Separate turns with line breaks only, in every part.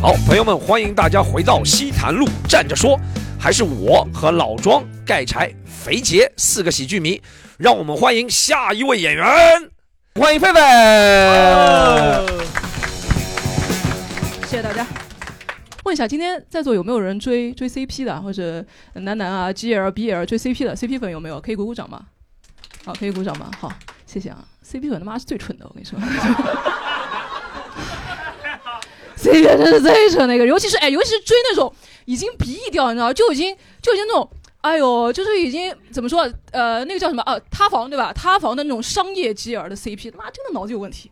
好，朋友们，欢迎大家回到西坛路站着说，还是我和老庄、盖柴、肥杰四个喜剧迷，让我们欢迎下一位演员，欢迎狒狒。
谢谢大家。问一下，今天在座有没有人追追 CP 的，或者男男啊、GL、BL 追 CP 的？CP 粉有没有？可以鼓鼓掌吗？好，可以鼓掌吗？好，谢谢啊。CP 粉他妈是最蠢的，我跟你说。CP 粉真是最扯那个，尤其是哎，尤其是追那种已经鼻翼掉，你知道，就已经就已经那种，哎呦，就是已经怎么说？呃，那个叫什么？呃，塌房对吧？塌房的那种商业基儿的 CP，他妈真的脑子有问题。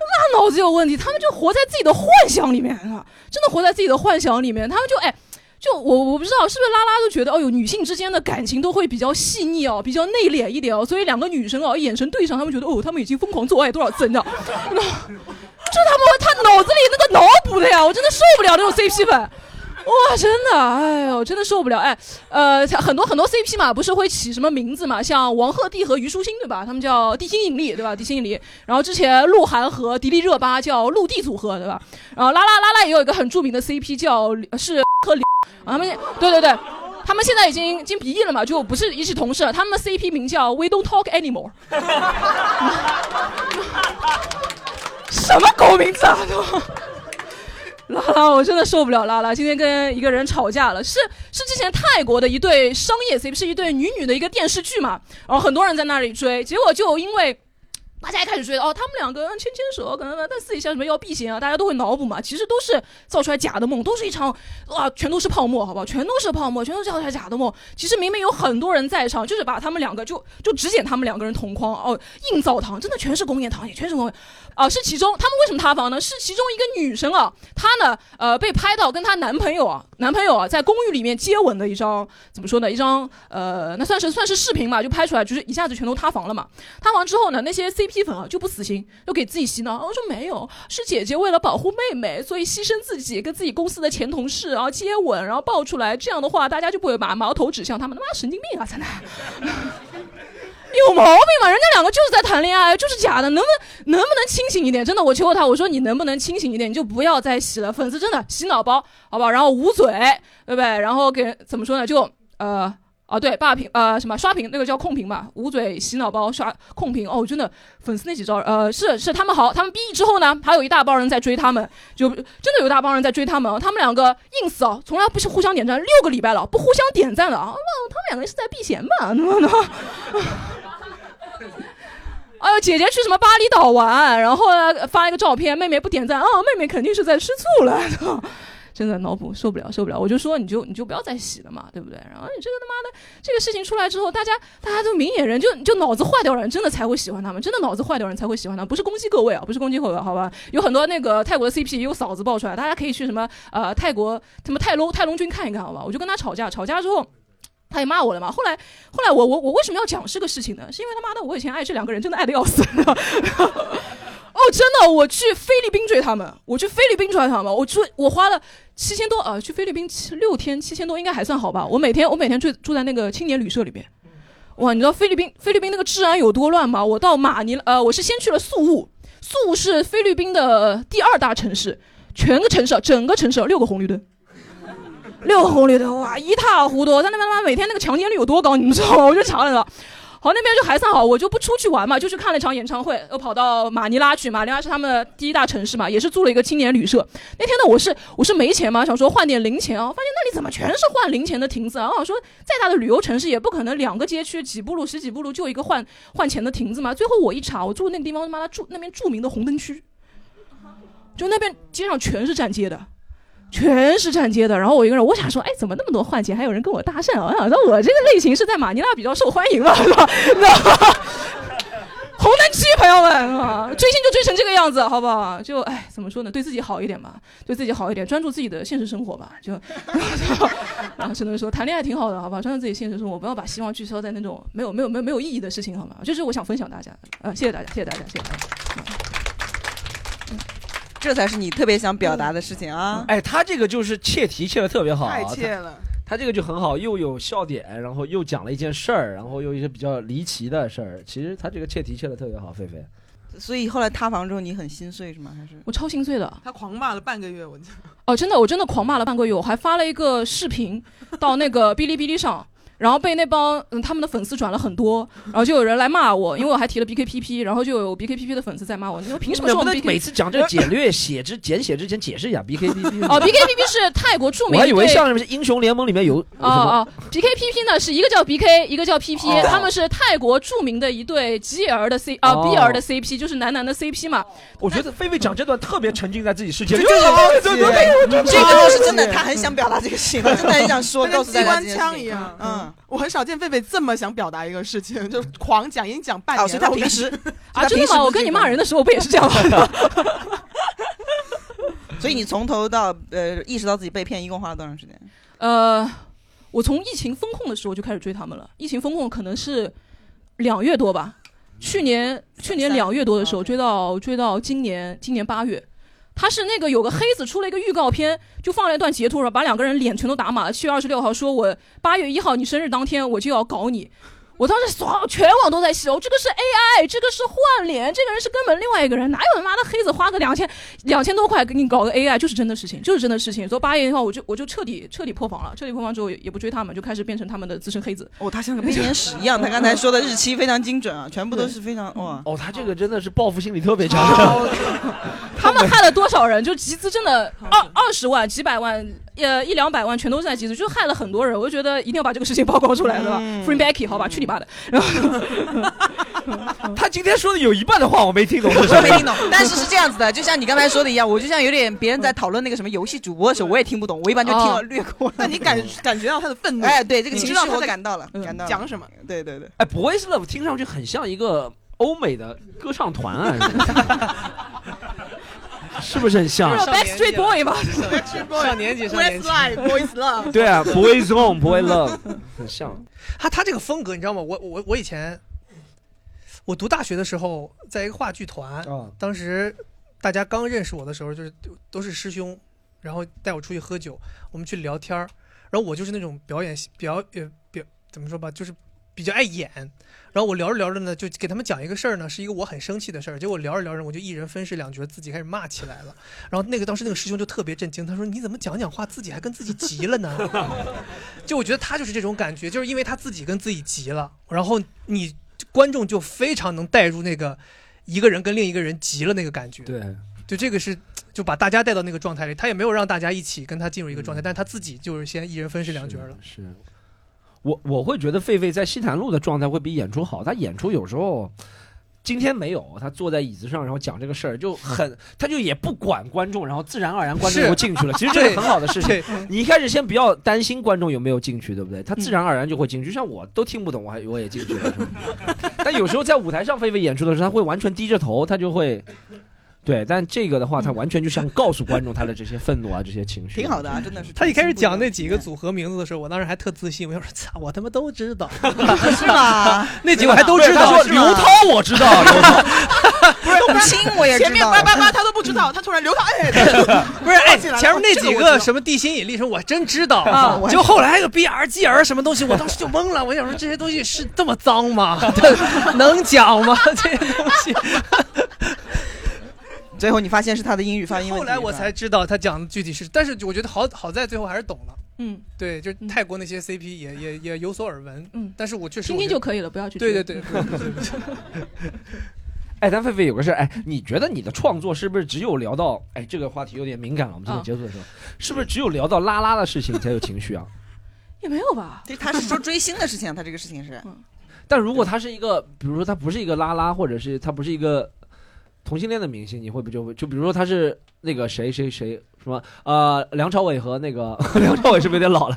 那脑子有问题，他们就活在自己的幻想里面啊！真的活在自己的幻想里面，他们就哎，就我我不知道是不是拉拉都觉得，哦哟，女性之间的感情都会比较细腻哦，比较内敛一点哦，所以两个女生哦眼神对上，他们觉得哦，他们已经疯狂做爱多少次，你知道？那就他们他脑子里那个脑补的呀，我真的受不了那种 CP 粉。哇，真的，哎呦，真的受不了，哎，呃，很多很多 CP 嘛，不是会起什么名字嘛？像王鹤棣和虞书欣，对吧？他们叫地心引力，对吧？地心引力。然后之前鹿晗和迪丽热巴叫陆地组合，对吧？然后拉拉拉拉也有一个很著名的 CP 叫是和李，他们对对对，他们现在已经经毕业了嘛，就不是一起同事了。他们的 CP 名叫 We Don't Talk Anymore。什么狗名字啊都！拉拉，我真的受不了拉拉。今天跟一个人吵架了，是是之前泰国的一对商业 CP，是一对女女的一个电视剧嘛，然后很多人在那里追，结果就因为。大家一开始觉得哦，他们两个人牵牵手，可能但私底下什么要避嫌啊，大家都会脑补嘛。其实都是造出来假的梦，都是一场哇，全都是泡沫，好不好？全都是泡沫，全都是造出来假的梦。其实明明有很多人在场，就是把他们两个就就只捡他们两个人同框哦，硬澡堂，真的全是工业堂，也全是工业啊。是其中他们为什么塌房呢？是其中一个女生啊，她呢呃被拍到跟她男朋友啊，男朋友啊在公寓里面接吻的一张，怎么说呢？一张呃，那算是算是视频嘛，就拍出来，就是一下子全都塌房了嘛。塌房之后呢，那些 C。批粉啊就不死心，就给自己洗脑。我说没有，是姐姐为了保护妹妹，所以牺牲自己，跟自己公司的前同事然后接吻，然后爆出来。这样的话，大家就不会把矛头指向他们。他妈神经病啊！真的 有毛病吗？人家两个就是在谈恋爱，就是假的。能不能能不能清醒一点？真的，我求他，我说你能不能清醒一点？你就不要再洗了。粉丝真的洗脑包，好不好？然后捂嘴，对不对？然后给怎么说呢？就呃。啊，对，霸屏，呃，什么刷屏，那个叫控屏吧，捂嘴洗脑包刷控屏，哦，真的，粉丝那几招，呃，是是他们好，他们毕业之后呢，还有一大帮人在追他们，就真的有一大帮人在追他们，他们两个 ins 啊，从来不是互相点赞，六个礼拜了，不互相点赞了啊，他们两个人是在避嫌吧？能不能？哎呦，姐姐去什么巴厘岛玩，然后呢发一个照片，妹妹不点赞，啊，妹妹肯定是在吃醋了。真的脑补受不了，受不了！我就说你就你就不要再洗了嘛，对不对？然后你这个他妈的这个事情出来之后，大家大家都明眼人，就就脑子坏掉人，真的才会喜欢他们，真的脑子坏掉人才会喜欢他们，不是攻击各位啊，不是攻击各位，好吧？有很多那个泰国的 CP 也有嫂子爆出来，大家可以去什么呃泰国什么泰隆泰隆君看一看，好吧？我就跟他吵架，吵架之后他也骂我了嘛。后来后来我我我为什么要讲这个事情呢？是因为他妈的我以前爱这两个人真的爱的要死。哦，真的，我去菲律宾追他们，我去菲律宾追他们，我追我花了七千多啊，去菲律宾七六天七千多应该还算好吧。我每天我每天住住在那个青年旅社里面，哇，你知道菲律宾菲律宾那个治安有多乱吗？我到马尼呃，我是先去了宿务，宿务是菲律宾的第二大城市，全个城市整个城市六个红绿灯，六个红绿灯，哇，一塌糊涂，在那边他妈每天那个强奸率有多高，你们知道吗？我就查了。好，那边就还算好，我就不出去玩嘛，就去看了一场演唱会，又跑到马尼拉去。马尼拉是他们的第一大城市嘛，也是租了一个青年旅社。那天呢，我是我是没钱嘛，想说换点零钱啊，发现那里怎么全是换零钱的亭子啊？我想说，再大的旅游城市也不可能两个街区几步路十几步路就一个换换钱的亭子嘛。最后我一查，我住那个地方他妈的住那边著名的红灯区，就那边街上全是站街的。全是站街的，然后我一个人，我想说，哎，怎么那么多换钱，还有人跟我搭讪？我想说，我这个类型是在马尼拉比较受欢迎吧，是吧？红灯区，朋友们啊，追星就追成这个样子，好不好？就哎，怎么说呢？对自己好一点吧，对自己好一点，专注自己的现实生活吧。就，然后只能说谈恋爱挺好的，好吧？专注自己现实生活，不要把希望聚焦在那种没有、没有、没有、没有意义的事情，好吗？就是我想分享大家，啊，谢谢大家，谢谢大家，谢谢大家。
嗯这才是你特别想表达的事情啊！
哎，他这个就是切题切的特别好，
太切了。
他这个就很好，又有笑点，然后又讲了一件事儿，然后又一些比较离奇的事儿。其实他这个切题切的特别好，菲菲。
所以后来塌房之后你很心碎是吗？还是
我超心碎的。
他狂骂了半个月，我记得。
哦，真的，我真的狂骂了半个月，我还发了一个视频到那个哔哩哔哩上。然后被那帮嗯他们的粉丝转了很多，然后就有人来骂我，因为我还提了 BKPP，然后就有 BKPP 的粉丝在骂我，你说凭什么说我们 BK？
每次讲这个简略写之简写之前解释一下 BKPP。
哦，BKPP 是泰国著名。
我还以为像什么英雄联盟里面有。
哦哦，BKPP 呢是一个叫 BK，一个叫 PP，他们是泰国著名的一对 GL 的 C 啊 B R 的 CP，就是男男的 CP 嘛。
我觉得菲菲讲这段特别沉浸在自己世界里。
对对对对对，这个就是真的，他很想表达这个事情，真的很想说，告诉大家。
机关枪一样，嗯，我很少见贝。贝这么想表达一个事情，就狂讲，已经讲半年了。
他平时
啊，真的吗？我跟你骂人的时候不也是这样吗？
所以你从头到呃意识到自己被骗，一共花了多长时间？
呃，我从疫情封控的时候就开始追他们了。疫情封控可能是两月多吧，去年去年两月多的时候追到追到今年今年八月。他是那个有个黑子出了一个预告片，就放了一段截图，把两个人脸全都打码了。七月二十六号说，我八月一号你生日当天我就要搞你。我当时所有全网都在笑，这个是 AI，这个是换脸，这个人是根本另外一个人，哪有他妈的黑子花个两千两千多块给你搞个 AI，就是真的事情，就是真的事情。所以八月一号我就我就彻底彻底破防了，彻底破防之后也不追他们，就开始变成他们的资深黑子。
哦，他像个编年史一样，他刚才说的日期非常精准啊，全部都是非常哇。
哦，他这个真的是报复心理特别强。
他们害了多少人？就集资真的二二十万、几百万。呃，一两百万全都在集资，就害了很多人。我就觉得一定要把这个事情曝光出来，对吧？Free Becky，好吧，去你妈的！
然后他今天说的有一半的话我没听懂，
我没听懂。但是是这样子的，就像你刚才说的一样，我就像有点别人在讨论那个什么游戏主播的时候，我也听不懂，我一般就听了略过。
那你感 感觉到他的愤怒？
哎，对，这个情绪
我
感到了，感到
讲什么？
对对对。
哎，Boys Love 听上去很像一个欧美的歌唱团啊。是不是很像
？Backstreet Boy 吧，
上年纪，上年纪
，Boys Love，
对啊，Boys Home，Boy Love，很像。
他他这个风格，你知道吗？我我我以前，我读大学的时候，在一个话剧团，当时大家刚认识我的时候，就是都是师兄，然后带我出去喝酒，我们去聊天然后我就是那种表演表呃表怎么说吧，就是比较爱演。然后我聊着聊着呢，就给他们讲一个事儿呢，是一个我很生气的事儿。结果聊着聊着，我就一人分饰两角，自己开始骂起来了。然后那个当时那个师兄就特别震惊，他说：“你怎么讲讲话自己还跟自己急了呢？” 就我觉得他就是这种感觉，就是因为他自己跟自己急了，然后你观众就非常能带入那个一个人跟另一个人急了那个感觉。
对，
就这个是就把大家带到那个状态里，他也没有让大家一起跟他进入一个状态，但他自己就是先一人分饰两角了。
是。我我会觉得狒狒在西坛路的状态会比演出好。他演出有时候今天没有，他坐在椅子上，然后讲这个事儿就很，他就也不管观众，然后自然而然观众就进去了。其实这是很好的事情。你一开始先不要担心观众有没有进去，对不对？他自然而然就会进去。像我都听不懂，我还我也进去了。但有时候在舞台上狒狒演出的时候，他会完全低着头，他就会。对，但这个的话，他完全就想告诉观众他的这些愤怒啊，这些情绪，
挺好的啊，真的是。
他一开始讲那几个组合名字的时候，我当时还特自信，我说：“操，我他妈都知道，
是吗？
那几个还都知道。”
刘涛我知道，
不是董卿我也
知道。前面叭叭叭他都不知道，他突然刘涛哎，
不是哎，前面那几个什么地心引力什么我真知道啊，就后来还有 B R G R 什么东西，我当时就懵了，我想说这些东西是这么脏吗？能讲吗？这些东西。
最后你发现是他的英语发音问
题。后来我才知道他讲的具体是，但是我觉得好好在最后还是懂了。嗯，对，就泰国那些 CP 也也也有所耳闻。嗯，但是我确实
听听就可以了，不要去。
对对对。
哎，但狒狒有个事儿，哎，你觉得你的创作是不是只有聊到哎这个话题有点敏感了？我们今天结束的时候，是不是只有聊到拉拉的事情才有情绪啊？
也没有吧？
对，他是说追星的事情，他这个事情是。
但如果他是一个，比如说他不是一个拉拉，或者是他不是一个。同性恋的明星，你会不就会就比如说他是那个谁谁谁什么呃梁朝伟和那个 梁朝伟是不是有点老了？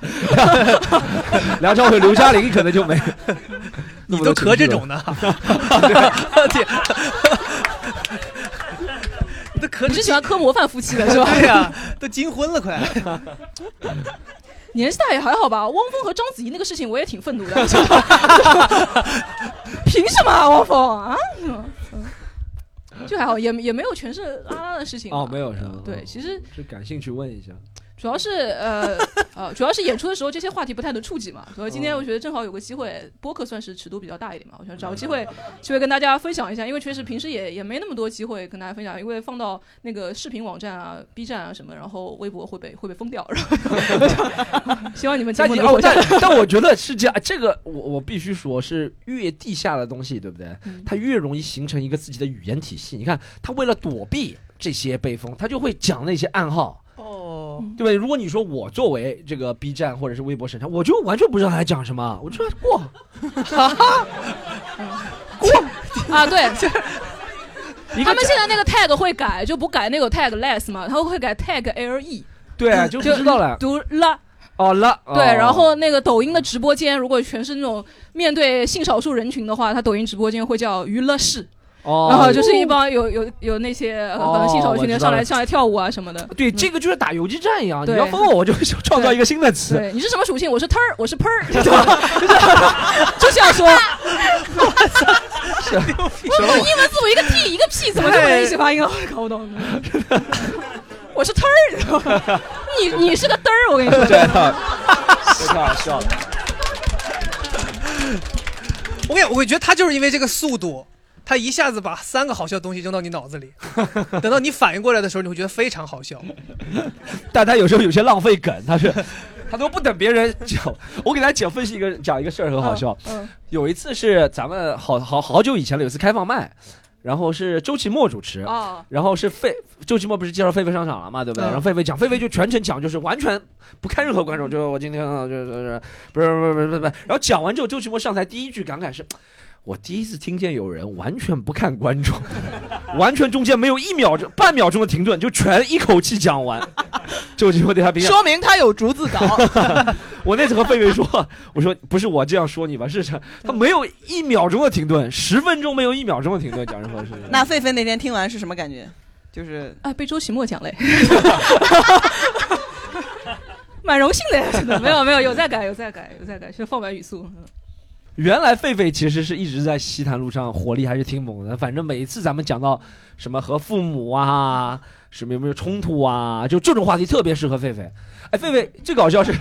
梁朝伟刘嘉玲可能就没。
你都磕这种的？你都磕？
你是喜欢磕模范夫妻的是吧？
对呀，都金婚了快。
年纪大也还好吧？汪峰和章子怡那个事情我也挺愤怒的。凭什么啊汪峰啊？就还好，也也没有全是拉拉的事情
哦，没有是吧？
对，其实
是感兴趣问一下。
主要是呃 呃，主要是演出的时候这些话题不太能触及嘛。所以今天我觉得正好有个机会，播客算是尺度比较大一点嘛，我想找个机会机会跟大家分享一下，因为确实平时也也没那么多机会跟大家分享，因为放到那个视频网站啊、B 站啊什么，然后微博会被会被封掉。然后 希望你们节目能活下
但但我觉得是这样，这个我我必须说是越地下的东西，对不对？它越容易形成一个自己的语言体系。你看，他为了躲避这些被封，他就会讲那些暗号。
哦，
对不对？如果你说我作为这个 B 站或者是微博审查，我就完全不知道他在讲什么，我就过，
过啊，对。他们现在那个 tag 会改，就不改那个 tag less 嘛，他会改 tag le。
对，就知道了。
读了。
哦了。
对，然后那个抖音的直播间，如果全是那种面对性少数人群的话，他抖音直播间会叫娱乐室。
哦，
然后就是一帮有有有那些可能新手训练上来上来跳舞啊什么的。
对，这个就是打游击战一样，你要封我，我就创造一个新的词。
对，你是什么属性？我是 ter，我是 per，就这样说。
什么？
英文字母一个 t 一个 p，怎么这么人一起发音啊？搞不懂。我是 ter，你你是个嘚儿，我跟你说。
真的，太好笑了。
我跟我觉得他就是因为这个速度。他一下子把三个好笑的东西扔到你脑子里，等到你反应过来的时候，你会觉得非常好笑。
但他有时候有些浪费梗，他是 他都不等别人讲。我给大家讲分析一个讲一个事儿很好笑。有一次是咱们好好好久以前了，有一次开放麦，然后是周奇墨主持，然后是费周奇墨不是介绍费费上场了嘛，对不对？然后费费讲，费费就全程讲，就是完全不看任何观众，就是我今天就是不是不是不是不是，然后讲完之后，周奇墨上台第一句感慨是。我第一次听见有人完全不看观众，完全中间没有一秒钟、半秒钟的停顿，就全一口气讲完。就我对他评价，
说明他有逐字稿。
我那次和狒狒说，我说不是我这样说你吧，是他没有一秒钟的停顿，十分钟没有一秒钟的停顿讲任何事情。
那狒狒那天听完是什么感觉？就是
啊，被周奇墨讲嘞，蛮荣幸的呀，真的没有没有有在改有在改有在改，是放慢语速。
原来狒狒其实是一直在西坛路上火力还是挺猛的，反正每一次咱们讲到什么和父母啊，什么有没有冲突啊，就这种话题特别适合狒狒。哎，狒狒最搞笑是。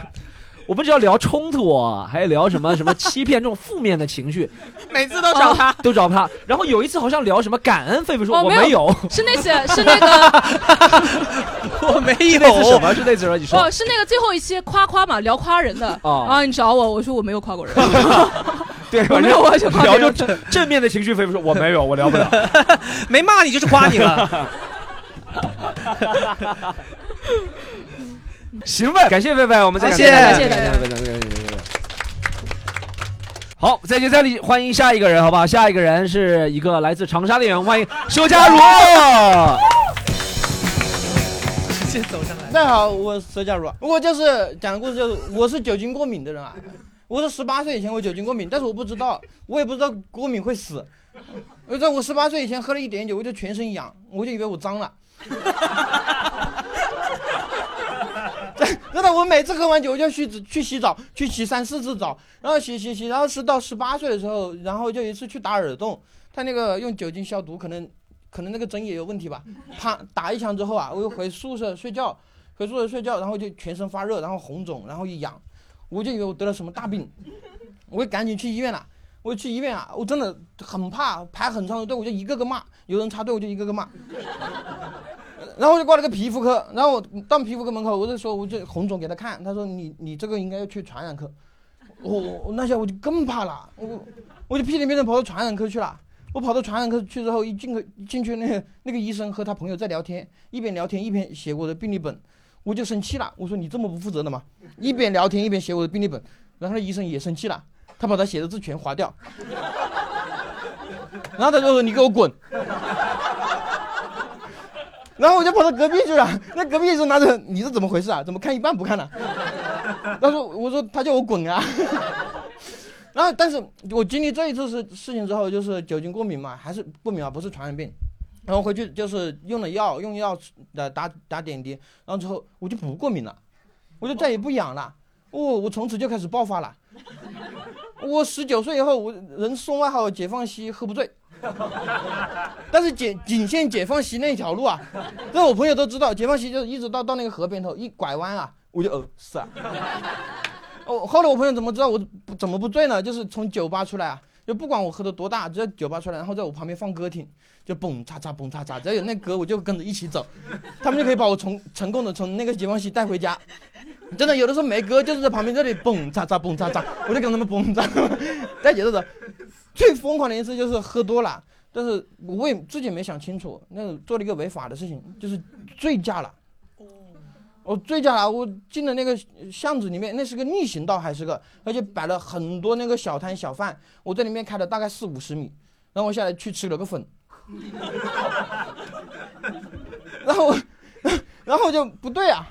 我们只要聊冲突，还聊什么什么欺骗这种负面的情绪，
每次都找他，
都找他。然后有一次好像聊什么感恩，狒狒说 我
没
有，
是那次是那个
我没有，
那次什么？是那次你说。
哦，是那个最后一期夸夸嘛，聊夸人的。啊，然后你找我，我说我没有夸过人，
对，
我没有完全
聊就正正面的情绪，非不说我没有，我聊不了，
没骂你就是夸你了。
行呗，感谢菲菲，我们再
见，感谢感谢
感谢感谢。好，在这里欢迎下一个人，好不好？下一个人是一个来自长沙的演员，欢迎佘佳茹。
先走上来。
大家好，我佘佳茹。我就是讲的故事，就是我是酒精过敏的人啊。我是十八岁以前我酒精过敏，但是我不知道，我也不知道过敏会死。我在我十八岁以前喝了一点酒，我就全身痒，我就以为我脏了。真的，我每次喝完酒我就去去洗澡，去洗三四次澡，然后洗洗洗，然后是到十八岁的时候，然后就一次去打耳洞，他那个用酒精消毒，可能可能那个针也有问题吧。啪打一枪之后啊，我又回宿舍睡觉，回宿舍睡觉，然后就全身发热，然后红肿，然后一痒，我就以为我得了什么大病，我赶紧去医院了。我去医院啊，我真的很怕排很长的队，我就一个个骂，有人插队我就一个个骂。然后我就挂了个皮肤科，然后我到皮肤科门口，我就说我就红肿给他看，他说你你这个应该要去传染科，我我那下我就更怕了，我我就屁颠屁颠跑到传染科去了。我跑到传染科去之后，一进去进去那个那个医生和他朋友在聊天，一边聊天一边写我的病历本，我就生气了，我说你这么不负责的吗？一边聊天一边写我的病历本，然后医生也生气了，他把他写的字全划掉，然后他就说你给我滚。然后我就跑到隔壁去了，那隔壁医生拿着，你是怎么回事啊？怎么看一半不看了？他说：“我说他叫我滚啊。”然后，但是我经历这一次事事情之后，就是酒精过敏嘛，还是过敏啊，不是传染病。然后回去就是用了药，用药呃打打点滴，然后之后我就不过敏了，我就再也不痒了。哦，我从此就开始爆发了。我十九岁以后，我人送外号“解放西喝不醉”。但是解仅限解放西那条路啊，这我朋友都知道，解放西就一直到到那个河边头一拐弯啊，我就呃是啊。哦，后来我朋友怎么知道我怎么不醉呢？就是从酒吧出来啊，就不管我喝的多大，只要酒吧出来，然后在我旁边放歌听，就蹦嚓嚓蹦嚓嚓，只要有那歌我就跟着一起走，他们就可以把我从成功的从那个解放西带回家。真的有的时候没歌，就是在旁边这里蹦嚓嚓蹦嚓嚓，我就跟他们蹦嚓，再接着走。最疯狂的一次就是喝多了，但是我也自己没想清楚，那个做了一个违法的事情，就是醉驾了。我醉驾了，我进了那个巷子里面，那是个逆行道还是个，而且摆了很多那个小摊小贩，我在里面开了大概四五十米，然后我下来去吃了个粉，然后，然后就不对啊，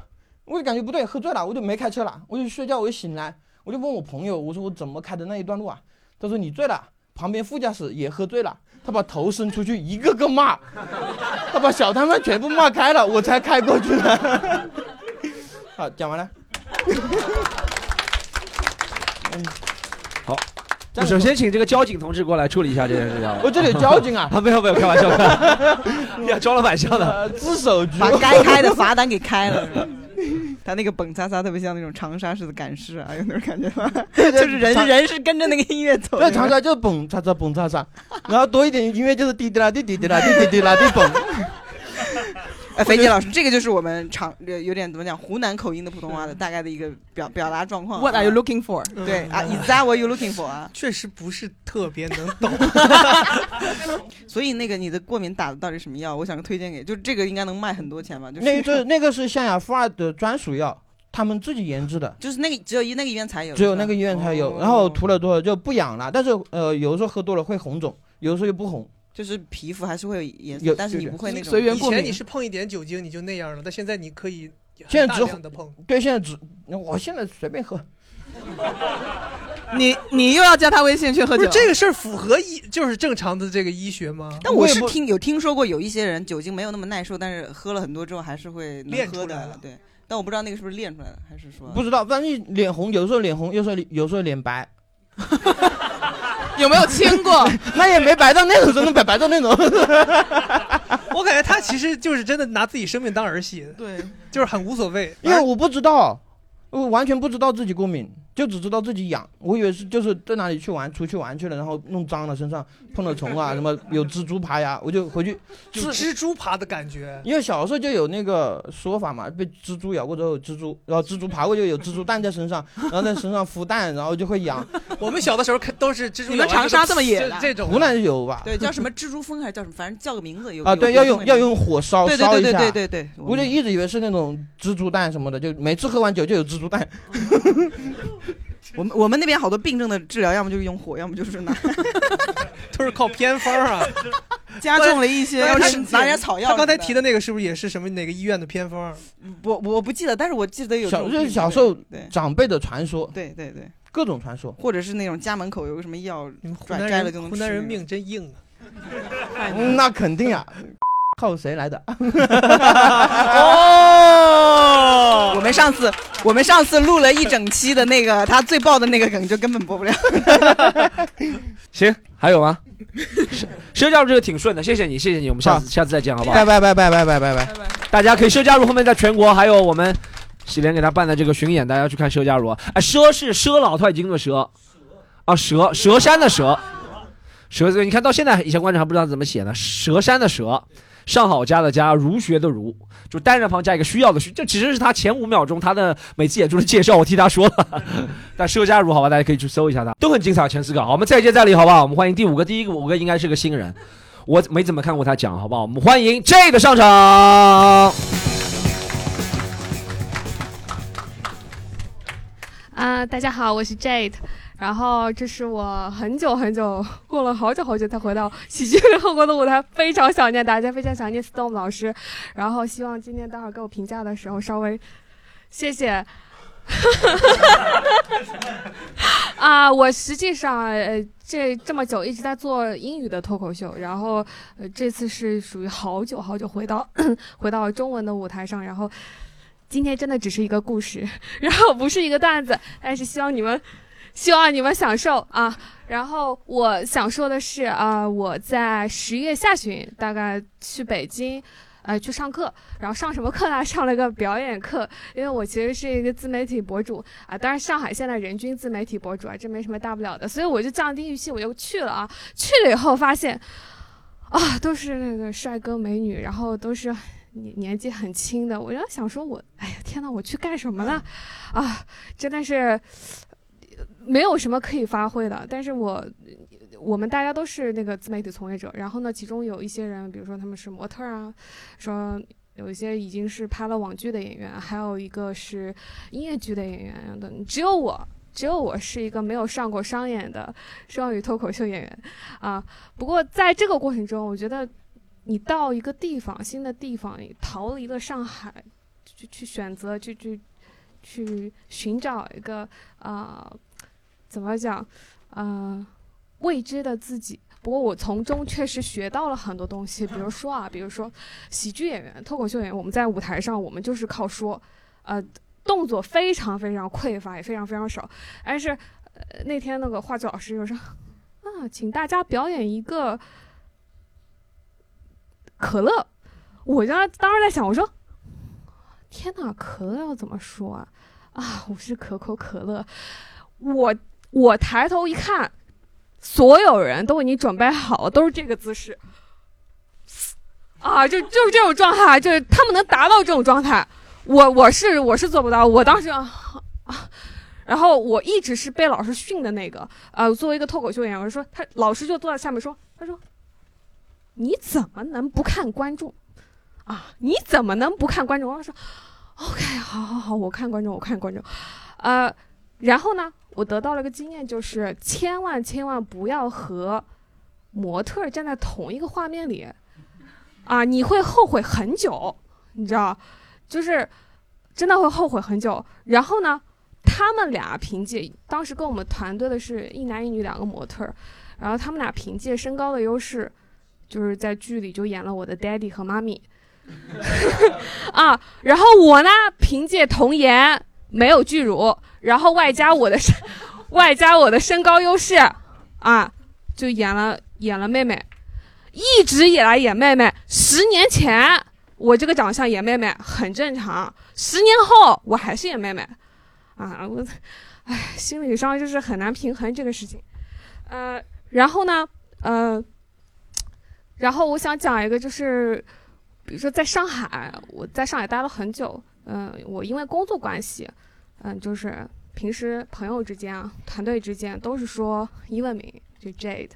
我就感觉不对，喝醉了，我就没开车了，我就睡觉，我就醒来，我就问我朋友，我说我怎么开的那一段路啊？他说你醉了，旁边副驾驶也喝醉了，他把头伸出去，一个个骂，他把小摊贩全部骂开了，我才开过去的。好，讲完了。
好，我首先请这个交警同志过来处理一下这件事情。
我这里有交警啊！
啊，没有没有，开玩笑的，呀，装了玩笑的，
自首局
把该开的罚单给开了。他那个蹦擦擦特别像那种长沙式的赶尸啊，有那种感觉吗？就是人人是跟着那个音乐走。
对，长沙就是蹦擦擦蹦擦擦，然后多一点音乐就是滴滴啦滴滴滴啦滴滴滴啦滴蹦。
哎，肥姐老师，这个就是我们长有点怎么讲湖南口音的普通话的大概的一个表表达状况。
What are you looking for？
对啊，Is that what you looking for 啊？
确实不是特别能懂。
所以那个你的过敏打的到底什么药？我想推荐给，就这个应该能卖很多钱吧？就是
那个那个是象牙富二的专属药，他们自己研制的，
就是那个只有一那个医院才有，
只有那个医院才有。然后涂了多少就不痒了，但是呃有的时候喝多了会红肿，有的时候又不红。
就是皮肤还是会有颜色，但是你不会那种
随缘过敏
以前你是碰一点酒精你就那样了，但现在你可以大
现在只
量的碰。
对，现在只我现在随便喝。
你你又要加他微信去喝酒？
这个事儿符合医就是正常的这个医学吗？
但我是听有听说过有一些人酒精没有那么耐受，但是喝了很多之后还是会能
练
喝的
出来了。
对，但我不知道那个是不是练出来的，还是说
不知道，反正脸红，有时候脸红，有时候有时候脸白，
有没有亲过？
那也没白到那种真的，白白到那种。
我感觉他其实就是真的拿自己生命当儿戏，
对，
就是很无所谓。
因为我不知道，我完全不知道自己过敏，就只知道自己痒。我以为是就是在哪里去玩，出去玩去了，然后弄脏了身上，碰了虫啊，什么有蜘蛛爬呀，我就回去。
有蜘蛛爬的感觉。
因为小时候就有那个说法嘛，被蜘蛛咬过之后蜘蛛，然后蜘蛛爬过就有蜘蛛 蛋在身上，然后在身上孵蛋，然后就会痒。
我们小的时候看都是蜘蛛。
你们长沙这么野的
这种
湖南有吧？
对，叫什么蜘蛛蜂还是叫什么？反正叫个名字有
啊，对，要用要用火烧
对对
烧一下。
对对对对对，
我就一直以为是那种蜘蛛蛋什么的，就每次喝完酒就有蜘蛛蛋。
我们我们那边好多病症的治疗，要么就是用火，要么就是拿，
都是靠偏方啊，
加重了一些，要
他
是拿点草药。
他刚才提的那个是不是也是什么哪个医院的偏方？
我我不记得，但是我记得有
小就是小时候长辈的传说，
对对对，
各种传说，
或者是那种家门口有个什么药，
湖南人
摘摘了就能
湖南人命真硬啊！
嗯那肯定啊，靠谁来的？
哦，我们上次我们上次录了一整期的那个他最爆的那个梗，就根本播不了。
行，还有吗？社加入这个挺顺的，谢谢你，谢谢你，我们下次下次再见，好不好？
拜拜拜拜拜拜拜拜。
大家可以社加入，后面在全国还有我们喜莲给他办的这个巡演，大家去看社加入。哎，佘是佘老太君的佘，啊，佘佘山的佘，佘，你看到现在以前观众还不知道怎么写呢，佘山的佘。上好家的家，儒学的儒，就单人旁加一个需要的需，这其实是他前五秒钟他的每次演出的介绍，我替他说了。但佘家儒好吧，大家可以去搜一下他，都很精彩。前四个，好，我们再接再厉，好不好？我们欢迎第五个，第一个五个应该是个新人，我没怎么看过他讲，好不好？我们欢迎 J 的上场。
啊、大家好，我是 Jade，然后这是我很久很久过了好久好久才回到喜剧联合国的舞台，非常想念大家，非常想念 Stone 老师，然后希望今天待会儿给我评价的时候稍微谢谢。啊，我实际上呃这这么久一直在做英语的脱口秀，然后呃这次是属于好久好久回到 回到中文的舞台上，然后今天真的只是一个故事，然后不是一个段子，但是希望你们希望你们享受啊。然后我想说的是啊，我在十月下旬大概去北京。呃，去上课，然后上什么课呢？上了个表演课，因为我其实是一个自媒体博主啊。当然，上海现在人均自媒体博主啊，这没什么大不了的，所以我就降低预期，我就去了啊。去了以后发现，啊，都是那个帅哥美女，然后都是年年纪很轻的。我就想说，我，哎呀，天呐，我去干什么了？啊，真的是没有什么可以发挥的。但是我。我们大家都是那个自媒体从业者，然后呢，其中有一些人，比如说他们是模特啊，说有一些已经是拍了网剧的演员，还有一个是音乐剧的演员等。只有我，只有我是一个没有上过商演的双语脱口秀演员啊。不过在这个过程中，我觉得你到一个地方，新的地方，你逃离了上海，去去选择，去去去寻找一个啊，怎么讲，啊。未知的自己，不过我从中确实学到了很多东西。比如说啊，比如说喜剧演员、脱口秀演员，我们在舞台上，我们就是靠说，呃，动作非常非常匮乏，也非常非常少。但是，那天那个话剧老师就说，啊，请大家表演一个可乐。我当当时在想，我说，天哪，可乐要怎么说啊？啊，我是可口可乐。我我抬头一看。所有人都为你准备好了，都是这个姿势，啊，就就是这种状态，就是他们能达到这种状态，我我是我是做不到，我当时啊，然后我一直是被老师训的那个，呃，作为一个脱口秀演员，我说他老师就坐在下面说，他说，你怎么能不看观众，啊，你怎么能不看观众？我说，OK，好好好，我看观众，我看观众，呃，然后呢？我得到了个经验，就是千万千万不要和模特站在同一个画面里，啊，你会后悔很久，你知道，就是真的会后悔很久。然后呢，他们俩凭借当时跟我们团队的是一男一女两个模特，然后他们俩凭借身高的优势，就是在剧里就演了我的 daddy 和妈咪，啊，然后我呢凭借童颜。没有巨乳，然后外加我的身，外加我的身高优势，啊，就演了演了妹妹，一直以来演妹妹。十年前我这个长相演妹妹很正常，十年后我还是演妹妹，啊，我，唉，心理上就是很难平衡这个事情，呃，然后呢，呃，然后我想讲一个，就是，比如说在上海，我在上海待了很久。嗯，我因为工作关系，嗯，就是平时朋友之间啊，团队之间都是说英文名，就 Jade，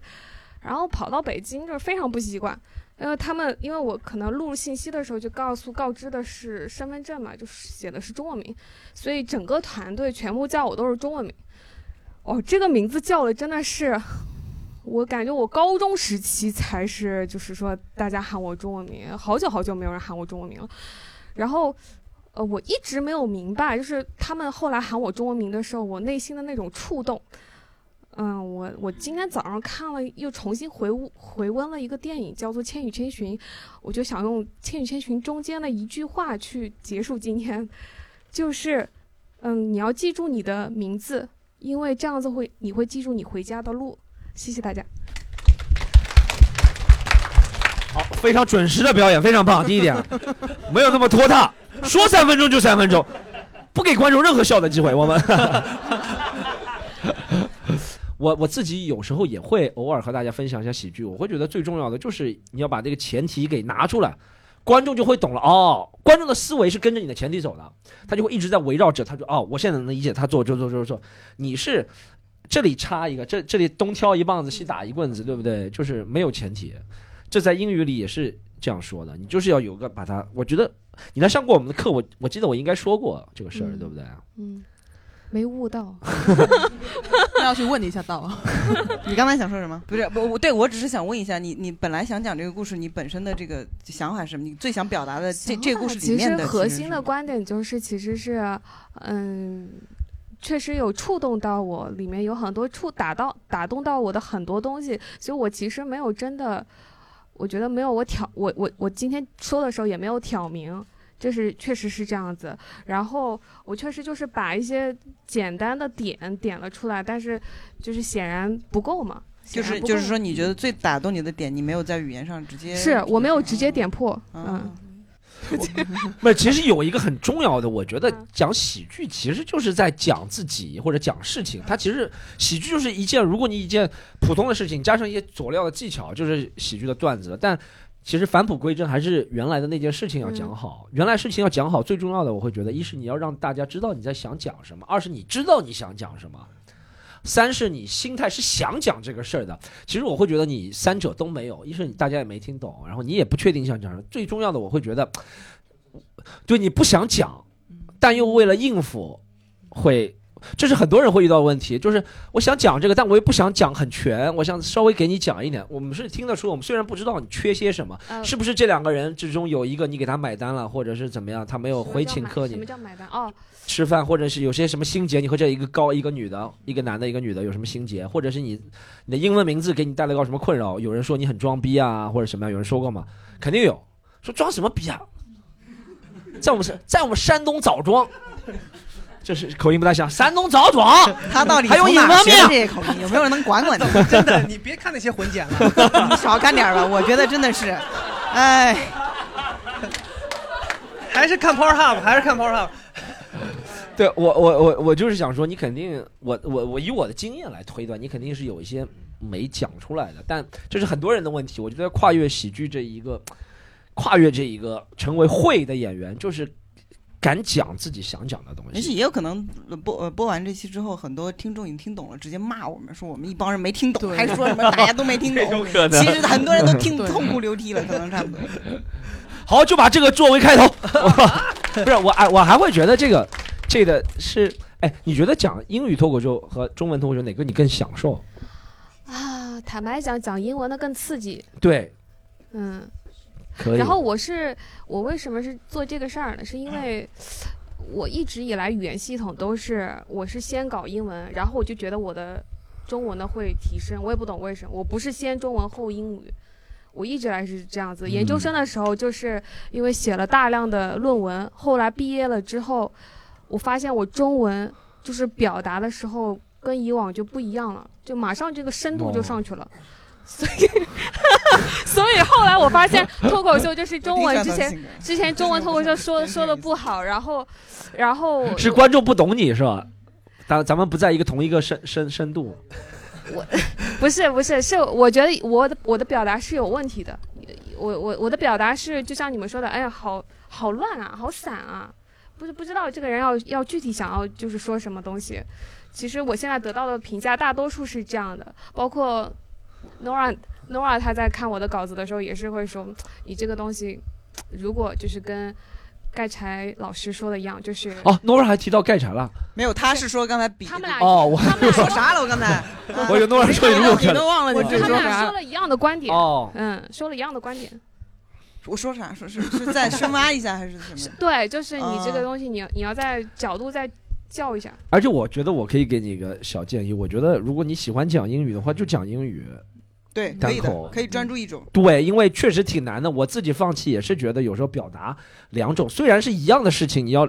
然后跑到北京就非常不习惯，因为他们因为我可能录入信息的时候就告诉告知的是身份证嘛，就是写的是中文名，所以整个团队全部叫我都是中文名。哦，这个名字叫的真的是，我感觉我高中时期才是，就是说大家喊我中文名，好久好久没有人喊我中文名了，然后。呃，我一直没有明白，就是他们后来喊我中文名的时候，我内心的那种触动。嗯，我我今天早上看了，又重新回回温了一个电影，叫做《千与千寻》，我就想用《千与千寻》中间的一句话去结束今天，就是，嗯，你要记住你的名字，因为这样子会你会记住你回家的路。谢谢大家。
好，非常准时的表演，非常棒。第一点，没有那么拖沓。说三分钟就三分钟，不给观众任何笑的机会。我们，我我自己有时候也会偶尔和大家分享一下喜剧。我会觉得最重要的就是你要把这个前提给拿出来，观众就会懂了。哦，观众的思维是跟着你的前提走的，他就会一直在围绕着。他说：“哦，我现在能理解他做做做做做。”你是这里插一个，这这里东挑一棒子西打一棍子，对不对？就是没有前提。这在英语里也是这样说的。你就是要有个把它，我觉得。你来上过我们的课，我我记得我应该说过这个事儿，对不对
嗯，没悟到，
那要去问你一下道。
你刚才想说什么？不是，我我对我只是想问一下你，你本来想讲这个故事，你本身的这个想法是什么？你最想表达的这这个故事里面的
核心的观点就是，其实是，嗯，确实有触动到我，里面有很多触打到打动到我的很多东西，所以我其实没有真的。我觉得没有我挑我我我今天说的时候也没有挑明就是确实是这样子。然后我确实就是把一些简单的点点了出来，但是就是显然不够嘛。
就是就是说，你觉得最打动你的点，你没有在语言上直接
是我没有直接点破，嗯。
不，其实有一个很重要的，我觉得讲喜剧其实就是在讲自己或者讲事情。它其实喜剧就是一件，如果你一件普通的事情加上一些佐料的技巧，就是喜剧的段子了。但其实返璞归真，还是原来的那件事情要讲好。原来事情要讲好，最重要的，我会觉得，一是你要让大家知道你在想讲什么，二是你知道你想讲什么，三是你心态是想讲这个事儿的。其实我会觉得你三者都没有，一是你大家也没听懂，然后你也不确定想讲什么。最重要的，我会觉得。就你不想讲，但又为了应付，会，这是很多人会遇到的问题。就是我想讲这个，但我又不想讲很全，我想稍微给你讲一点。我们是听得出，我们虽然不知道你缺些什么，是不是这两个人之中有一个你给他买单了，或者是怎么样，他没有回请客你？
什么叫买单？哦，
吃饭，或者是有些什么心结，你和这一个高一个女的，一个男的，一个女的有什么心结，或者是你你的英文名字给你带来个什么困扰？有人说你很装逼啊，或者什么样？有人说过吗？肯定有，说装什么逼啊？在我们山，在我们山东枣庄，就是口音不太像。山东枣庄，
他到底
还有英文名？
这些口音有没有人能管管他？
真的，你别看那些混剪了，
你少看点吧。我觉得真的是，哎，
还是看 Power Hub，还是看 Power Hub。
对我，我，我，我就是想说，你肯定，我，我，我以我的经验来推断，你肯定是有一些没讲出来的。但这是很多人的问题。我觉得跨越喜剧这一个。跨越这一个成为会的演员，就是敢讲自己想讲的东西。
而且也有可能播呃播完这期之后，很多听众已经听懂了，直接骂我们说我们一帮人没听懂，还说什么大家都没听懂。其实很多人都听痛哭流涕了，可能差不多。
好，就把这个作为开头。不是我，哎，我还会觉得这个这个是，哎，你觉得讲英语脱口秀和中文脱口秀哪个你更享受？
啊，坦白讲，讲英文的更刺激。
对，
嗯。然后我是我为什么是做这个事儿呢？是因为我一直以来语言系统都是我是先搞英文，然后我就觉得我的中文呢会提升。我也不懂为什么，我不是先中文后英语，我一直来是这样子。研究生的时候就是因为写了大量的论文，后来毕业了之后，我发现我中文就是表达的时候跟以往就不一样了，就马上这个深度就上去了。所以，所以后来我发现 脱口秀就是中文。之前之前中文脱口秀说说的不好，然后，然后
是观众不懂你是吧？咱咱们不在一个同一个深深深度。
我不是不是是我觉得我的我的表达是有问题的。我我我的表达是就像你们说的，哎呀，好好乱啊，好散啊，不是不知道这个人要要具体想要就是说什么东西。其实我现在得到的评价大多数是这样的，包括。Nora Nora 他在看我的稿子的时候也是会说，你这个东西，如果就是跟盖柴老师说的一样，就是
哦，Nora 还提到盖柴了，
没有，他是说刚才比
他们俩
哦，我
他们说啥了？我刚才
我有 Nora 说
你都忘了，
我
只
说说了一样的观点
哦，
嗯，说了一样的观点，
我说啥？说是 是再深挖一下还是什么？
对，就是你这个东西，你你要在角度再叫一下。
而且我觉得我可以给你一个小建议，我觉得如果你喜欢讲英语的话，就讲英语。
对，可以的，可以专注一种。
对，因为确实挺难的，我自己放弃也是觉得有时候表达两种，虽然是一样的事情，你要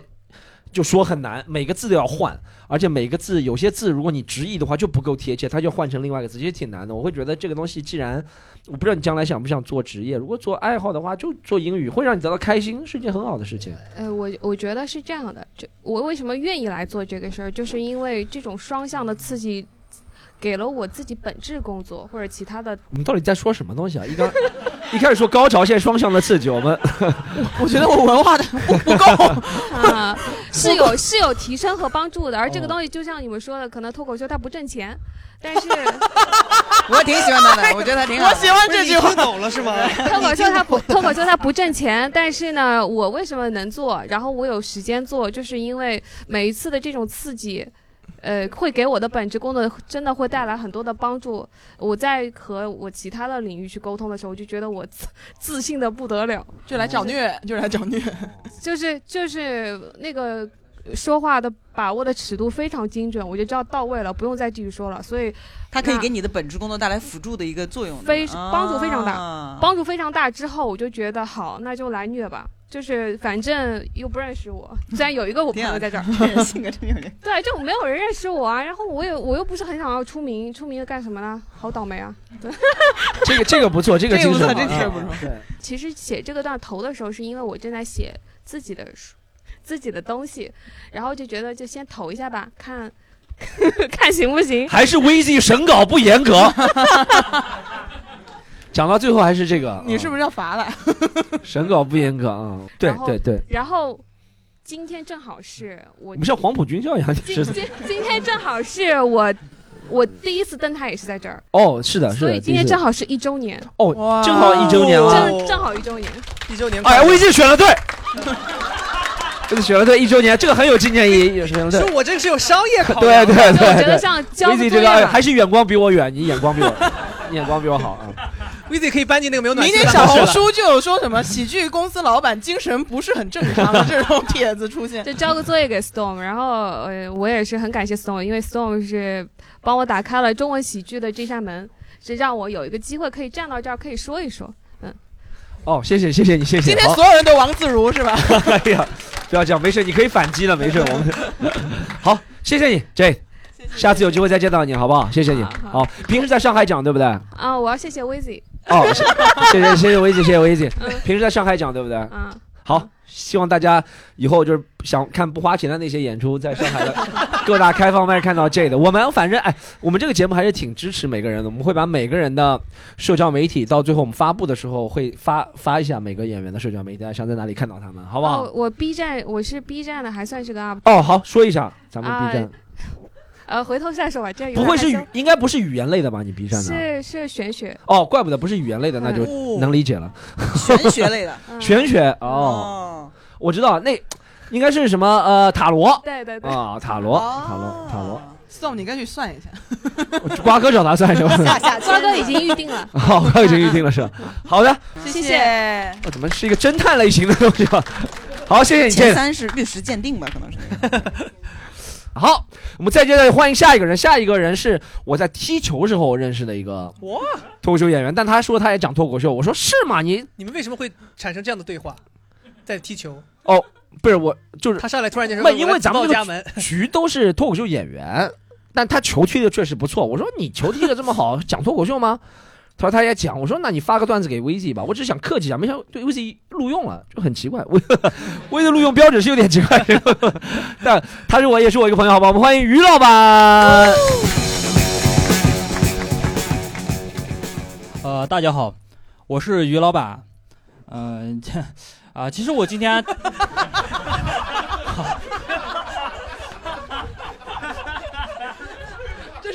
就说很难，每个字都要换，而且每个字有些字如果你直译的话就不够贴切，它就换成另外一个字，其实挺难的。我会觉得这个东西既然我不知道你将来想不想做职业，如果做爱好的话，就做英语会让你得到开心，是一件很好的事情。
呃，我我觉得是这样的，就我为什么愿意来做这个事儿，就是因为这种双向的刺激。给了我自己本质工作或者其他的，
我们到底在说什么东西啊？一刚一开始说高潮线双向的刺激，我们
我觉得我文化的不够
啊，是有是有提升和帮助的。而这个东西就像你们说的，可能脱口秀它不挣钱，但是
我挺喜欢他的，我觉得他挺好。
我喜欢这句话，
懂了是吗？
脱口秀它不脱口秀它不挣钱，但是呢，我为什么能做？然后我有时间做，就是因为每一次的这种刺激。呃，会给我的本职工作真的会带来很多的帮助。我在和我其他的领域去沟通的时候，我就觉得我自自信的不得了，
就来找虐，就来找虐，
就是就是那个说话的把握的尺度非常精准，我就知道到位了，不用再继续说了。所以，
它可以给你的本职工作带来辅助的一个作用，
非帮助非常大，帮助非常大。之后我就觉得好，那就来虐吧。就是反正又不认识我，虽然有一个我朋友在这儿，
性格真有点。
对，就没有人认识我啊。然后我也我又不是很想要出名，出名又干什么呢？好倒霉啊！对，
这个这个不错，这个精神
这个不错这个不错
对，
其实写这个段头的时候，是因为我正在写自己的书，自己的东西，然后就觉得就先投一下吧，看 看行不行。
还是 VZ 审稿不严格。讲到最后还是这个，
你是不是要罚了？
是审稿不严格啊？对对对，
然后今天正好是我
你们像黄埔军校一样，
今今今天正好是我我第一次登台也是在这儿，
哦，是的，是的，
所以今天正好是一周年，
哦，正好一周年了。
正正好一周年。
一周年
哎
快乐。
，VZ 选了对，这个选了对，一周年，这个很有纪念意义，也选了对
说。我这个是有商业考
虑
对对。
对
我觉得像交个
，VZ 这个还是眼光比我远，你眼光比我，你眼光比我好啊。
VZ 可以搬进那个没有暖
明
气的
天小红。书就有说什么喜剧公司老板精神不是很正常的 这种帖子出现。
就交个作业给 Storm，然后呃，我也是很感谢 Storm，因为 Storm 是帮我打开了中文喜剧的这扇门，是让我有一个机会可以站到这儿，可以说一说。
嗯哦，谢谢谢谢你，谢谢。
今天所有人都王自如是吧？
哎呀，不要这样，没事，你可以反击了，没事，我们好，谢谢你，J，下次有机会再见到你，好不好？谢谢你。
好
好，平时在上海讲对不对？
啊，我要谢谢 Vizy，
哦，谢谢谢谢薇姐，谢谢 薇姐
嗯。
平时在上海讲对不对？
嗯，
好，希望大家以后就是想看不花钱的那些演出，在上海的 各大开放麦看到 J 的。我们反正哎，我们这个节目还是挺支持每个人的，我们会把每个人的社交媒体到最后我们发布的时候会发发一下每个演员的社交媒体，大家想在哪里看到他们，好不好？
哦，我 B 站我是 B 站的，还算是个 UP，
哦，好，说一下咱们
啊
B 站，
呃，回头再说吧，这有
不会是语应该不是语言类的吧？你 B 站的？
是是玄学，
哦，怪不得不是语言类的，那就
哦
能理解了。
玄学类的
嗯
玄学哦，
哦，
我知道，那应该是什么呃塔罗
对对对，
啊，塔罗，塔罗，塔罗。
宋，你该去算一下。
瓜哥找他算是吧？
下下
瓜哥已经预定了，
好，瓜哥已经预定了是吧？好的，
谢
谢
我怎么是一个侦探类型的东西吧？好，谢谢你，谢
前。三是律师鉴定吧，可能是。
好，我们再接着欢迎下一个人，下一个人是我在踢球时候认识的一个
哇，
脱口秀演员，但他说他也讲脱口秀，我说是吗？你
你们为什么会产生这样的对话？在踢球，
哦，不是我，就是
他上来突然间说，
不，因为咱们
家门
个，局都是脱口秀演员，但他球踢的确实不错。我说你球踢的这么好，讲脱口秀吗？他说他也讲。我说那你发个段子给 VZ 吧，我只是想客气一下，没想到对 VZ 录用了，就很奇怪。我 VZ 录用标准是有点奇怪，但他是我也是我一个朋友，好吧？我们欢迎于老板。
呃，大家好，我是于老板。嗯、这啊，其实我今天，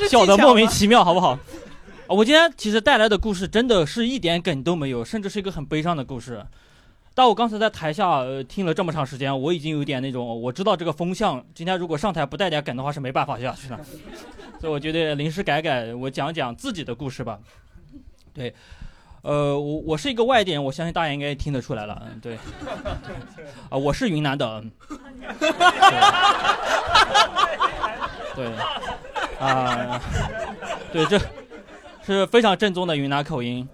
笑得
技巧吗
莫名其妙，好不好？我今天其实带来的故事真的是一点梗都没有，甚至是一个很悲伤的故事。但我刚才在台下听了这么长时间，我已经有点那种我知道这个风向，今天如果上台不带点梗的话是没办法下去的，所以我觉得临时改改，我讲讲自己的故事吧。对，呃，我我是一个外地人，我相信大家应该听得出来了，嗯，对，啊、我是云南的，对啊、对，这是非常正宗的云南口音。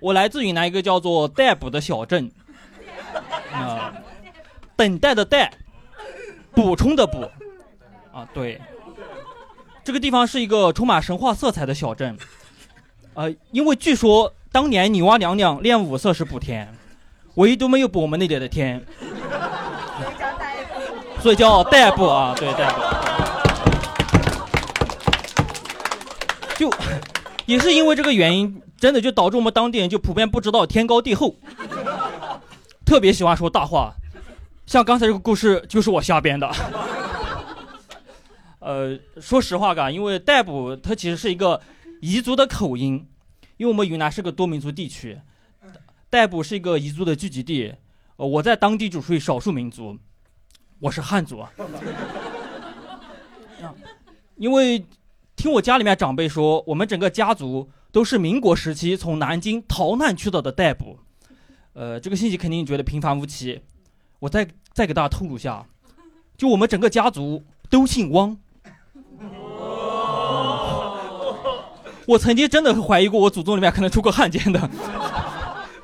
我来自云南一个叫做代补的小镇，啊、等待的待，补充的补，啊，对，这个地方是一个充满神话色彩的小镇，呃，因为据说当年女娲娘娘练五色是补天，唯独没有补我们那里的天，所以叫代补啊，对代补。就也是因为这个原因，真的就导致我们当地人就普遍不知道天高地厚，特别喜欢说大话。像刚才这个故事就是我瞎编的。呃，说实话嘎，因为逮捕它其实是一个彝族的口音，因为我们云南是个多民族地区，逮捕是一个彝族的聚集地。呃，我在当地就属于少数民族，我是汉族啊。因为听我家里面长辈说，我们整个家族都是民国时期从南京逃难去到的代补。呃，这个信息肯定觉得平凡无奇，我再再给大家透露一下，就我们整个家族都姓汪。我曾经真的怀疑过我祖宗里面可能出过汉奸的。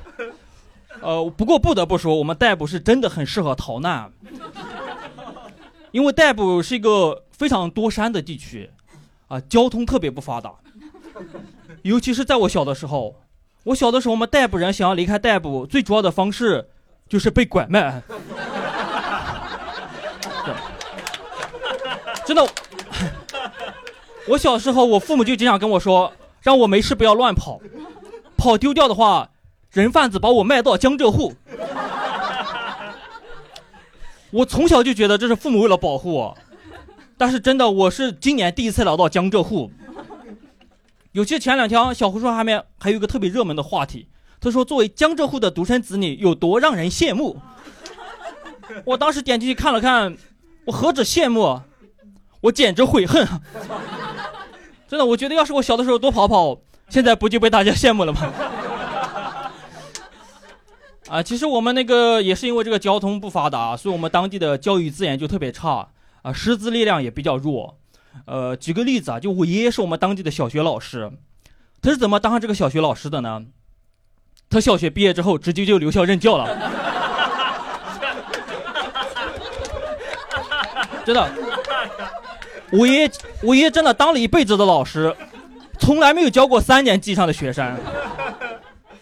呃，不过不得不说，我们逮捕是真的很适合逃难，因为逮捕是一个非常多山的地区，啊，交通特别不发达，尤其是在我小的时候，我小的时候，我们逮捕人想要离开逮捕，最主要的方式就是被拐卖。真的，我小时候，我父母就经常跟我说，让我没事不要乱跑，跑丢掉的话，人贩子把我卖到江浙沪。我从小就觉得这是父母为了保护我，但是真的，我是今年第一次来到江浙沪。尤其前两天，小红书上面还有一个特别热门的话题，他说作为江浙沪的独生子女有多让人羡慕。我当时点进去看了看，我何止羡慕。我简直悔恨，真的，我觉得要是我小的时候多跑跑，现在不就被大家羡慕了吗？啊，其实我们那个也是因为这个交通不发达，所以我们当地的教育资源就特别差啊，师资力量也比较弱。呃，举个例子啊，就我爷爷是我们当地的小学老师，他是怎么当上这个小学老师的呢？他小学毕业之后直接就留校任教了，真的。我爷爷，我爷爷真的当了一辈子的老师，从来没有教过三年级以上的学生。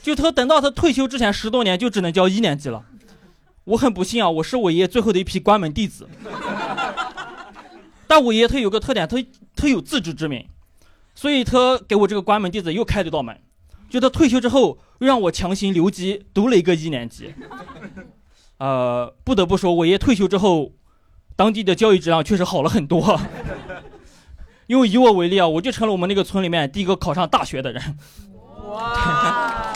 就他等到他退休之前十多年，就只能教一年级了。我很不幸啊，我是我爷爷最后的一批关门弟子。但我爷爷他有个特点，他他有自知之明，所以他给我这个关门弟子又开了一道门。就他退休之后，又让我强行留级读了一个一年级。呃，不得不说，我爷爷退休之后。当地的教育质量确实好了很多，因为以我为例啊，我就成了我们那个村里面第一个考上大学的人。哇！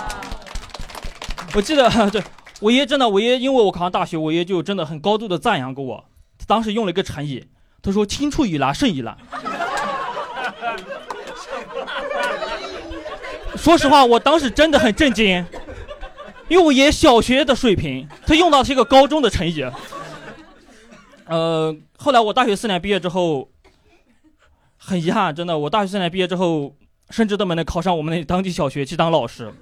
我记得，对我爷爷真的，我爷爷因为我考上大学，我爷爷就真的很高度的赞扬过我。当时用了一个成语，他说“青出于蓝胜于蓝”。说实话，我当时真的很震惊，因为我爷小学的水平，他用到是一个高中的成语。呃，后来我大学四年毕业之后，很遗憾，真的，我大学四年毕业之后，甚至都没能考上我们那当地小学去当老师。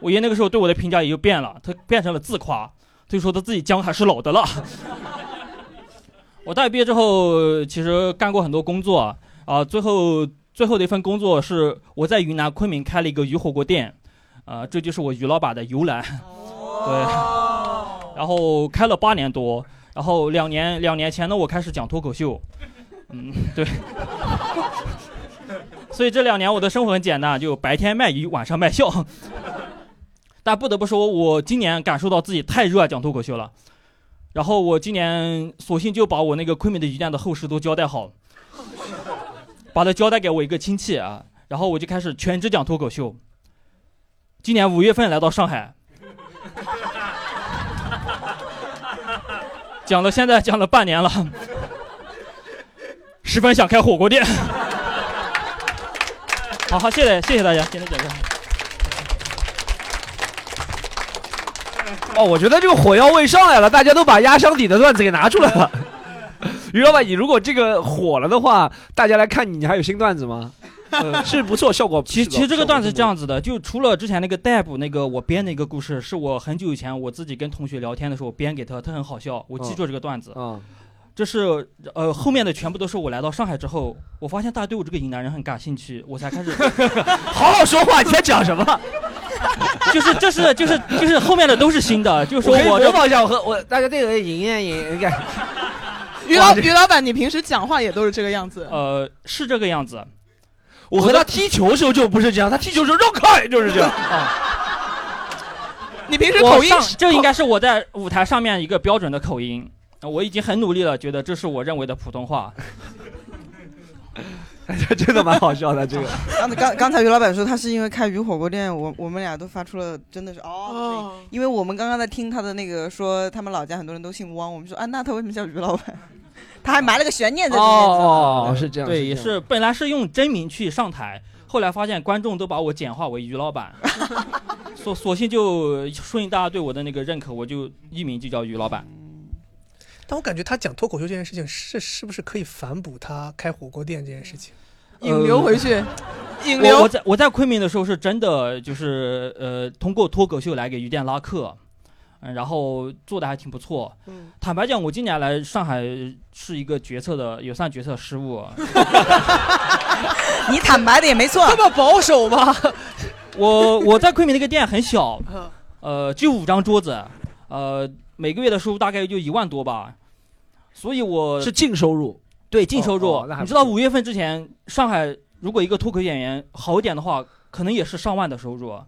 我爷那个时候对我的评价也就变了，他变成了自夸，他就说他自己姜还是老的了。我大学毕业之后，其实干过很多工作啊，最后最后的一份工作是我在云南昆明开了一个鱼火锅店，啊，这就是我于老板的由来。对，然后开了八年多。然后两年两年前呢，我开始讲脱口秀，嗯，对，所以这两年我的生活很简单，就白天卖鱼，晚上卖笑。但不得不说，我今年感受到自己太热爱讲脱口秀了。然后我今年索性就把我那个昆明的鱼店的后事都交代好，把它交代给我一个亲戚啊，然后我就开始全职讲脱口秀。今年五月份来到上海。讲了，现在讲了半年了，十分想开火锅店。好好，谢谢谢谢大家，今天讲这。
哦，我觉得这个火药味上来了，大家都把压箱底的段子给拿出来了。于老板，你如果这个火了的话，大家来看你，你还有新段子吗？是不错，效果。
其实其实这个段子是这样子的，就除了之前那个逮捕那个我编的一个故事，是我很久以前我自己跟同学聊天的时候编给他，他很好笑，我记住这个段子。啊，这是呃后面的全部都是我来到上海之后，我发现大家对我这个云南人很感兴趣，我才开始
好好说话。你在讲什么？
就是这是就是就是后面的都是新的，就是说
我模仿一下，我和我大家对个营业营业。
于老于老板，你平时讲话也都是这个样子？
呃，是这个样子。
我和他踢球时候就不是这样，他踢球时候绕开就是这样。
你平时口音，
这应该是我在舞台上面一个标准的口音。我已经很努力了，觉得这是我认为的普通话。
这 真的蛮好笑的，这个。
刚刚刚才于老板说他是因为开鱼火锅店，我我们俩都发出了真的是哦，因为我们刚刚在听他的那个说他们老家很多人都姓汪，我们说啊那他为什么叫于老板？他还埋了个悬念在里面。
哦，是这样。
对，也是本来是用真名去上台，后来发现观众都把我简化为于老板，索索性就顺应大家对我的那个认可，我就艺名就叫于老板。
但我感觉他讲脱口秀这件事情，是是不是可以反哺他开火锅店这件事情，
引流回去？引流。
我在我在昆明的时候是真的，就是呃，通过脱口秀来给鱼店拉客。嗯然后做的还挺不错。
嗯
坦白讲，我今年来上海是一个决策的，也算决策失误。
你坦白的也没错。
这么保守吗？
我我在昆明那个店很小，
嗯
呃，就五张桌子，呃，每个月的收入大概就一万多吧，所以我
是净收入。
对净收入。
哦哦那还不
你知道五月份之前，上海如果一个脱口演员好一点的话，可能也是上万的收入
啊、